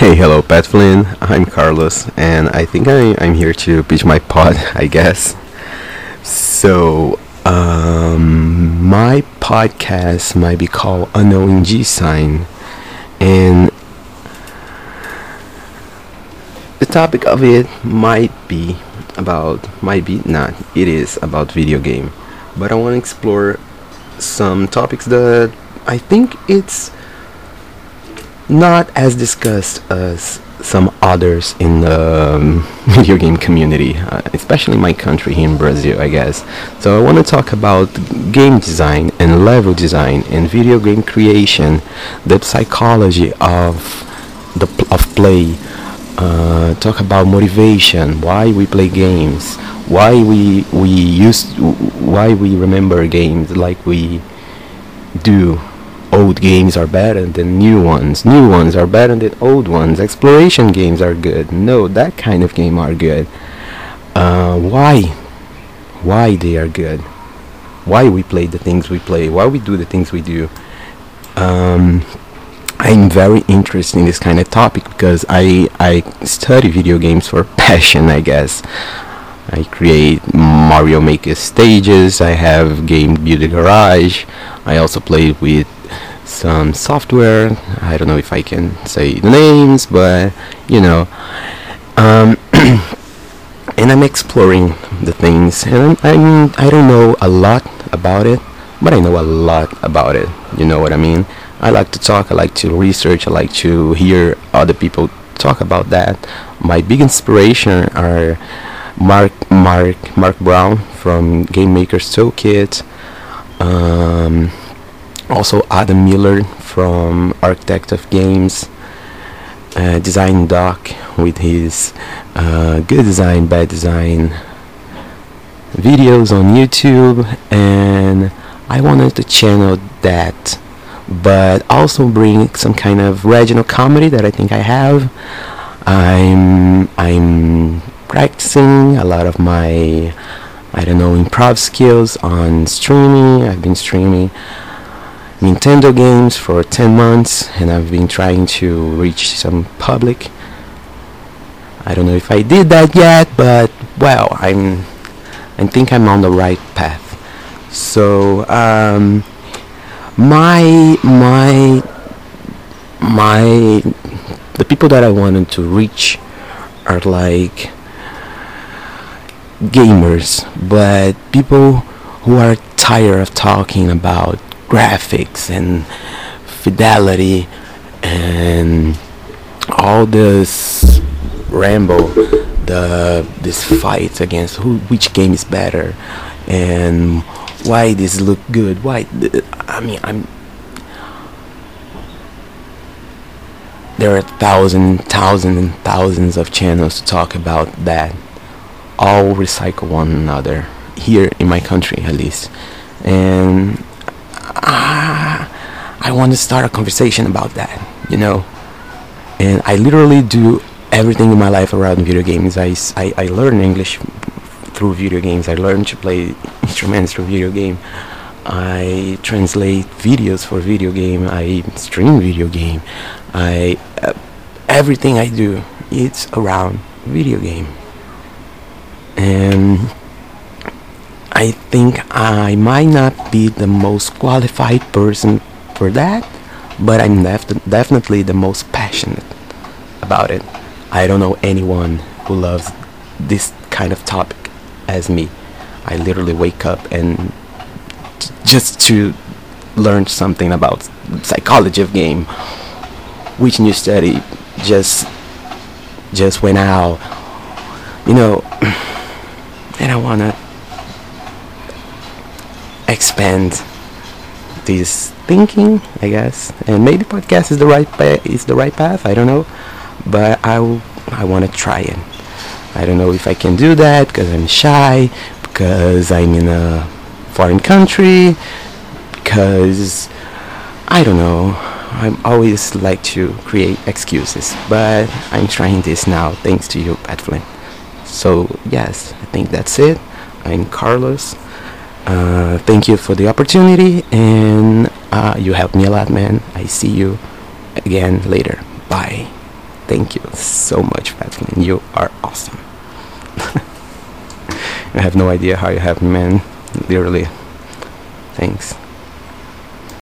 Hey, hello, Pat Flynn. I'm Carlos, and I think I, I'm here to pitch my pod, I guess. So, um, my podcast might be called Unknowing G.sign, and the topic of it might be about, might be not, it is about video game. But I want to explore some topics that I think it's not as discussed as some others in the um, video game community, uh, especially my country here in Brazil, I guess. So I want to talk about game design and level design and video game creation, the psychology of the of play. Uh, talk about motivation, why we play games, why we we used, why we remember games like we do old games are better than new ones. New ones are better than old ones. Exploration games are good. No, that kind of game are good. Uh, why? Why they are good? Why we play the things we play? Why we do the things we do? Um, I'm very interested in this kind of topic because I I study video games for passion, I guess. I create Mario Maker stages. I have Game Builder Garage. I also play with some software. I don't know if I can say the names, but you know. Um, and I'm exploring the things, and I'm, I'm I don't know a lot about it, but I know a lot about it. You know what I mean? I like to talk. I like to research. I like to hear other people talk about that. My big inspiration are Mark Mark Mark Brown from Game Maker's Toolkit. Um, also Adam Miller from Architect of Games. Uh, design Doc with his uh, good design, bad design videos on YouTube, and I wanted to channel that, but also bring some kind of regional comedy that I think I have. I'm I'm practicing a lot of my I don't know improv skills on streaming. I've been streaming Nintendo games for 10 months and I've been trying to reach some public. I don't know if I did that yet, but well, I'm I think I'm on the right path. So, um, my my my the people that I wanted to reach are like gamers, but people who are tired of talking about graphics and fidelity and all this ramble the this fight against who which game is better and why this look good why th- i mean i'm there are thousands thousands and thousands of channels to talk about that. All recycle one another here in my country at least. And I want to start a conversation about that, you know. And I literally do everything in my life around video games. I, I, I learn English through video games. I learn to play instruments through video game. I translate videos for video game. I stream video game. I uh, everything I do it's around video game. And I think I might not be the most qualified person for that, but I'm def- definitely the most passionate about it. I don't know anyone who loves this kind of topic as me. I literally wake up and t- just to learn something about psychology of game, which new study just just went out. You know, and I wanna expand this thinking, I guess. And maybe podcast is the right pa- is the right path. I don't know, but I w- I want to try it. I don't know if I can do that because I'm shy, because I'm in a foreign country, because I don't know. I always like to create excuses, but I'm trying this now thanks to you, Pat Flynn. So yes, I think that's it. I'm Carlos. Uh, thank you for the opportunity, and uh, you helped me a lot, man. I see you again later. Bye. Thank you so much, Pat Flynn. You are awesome. I have no idea how you have me, man. Literally. Thanks.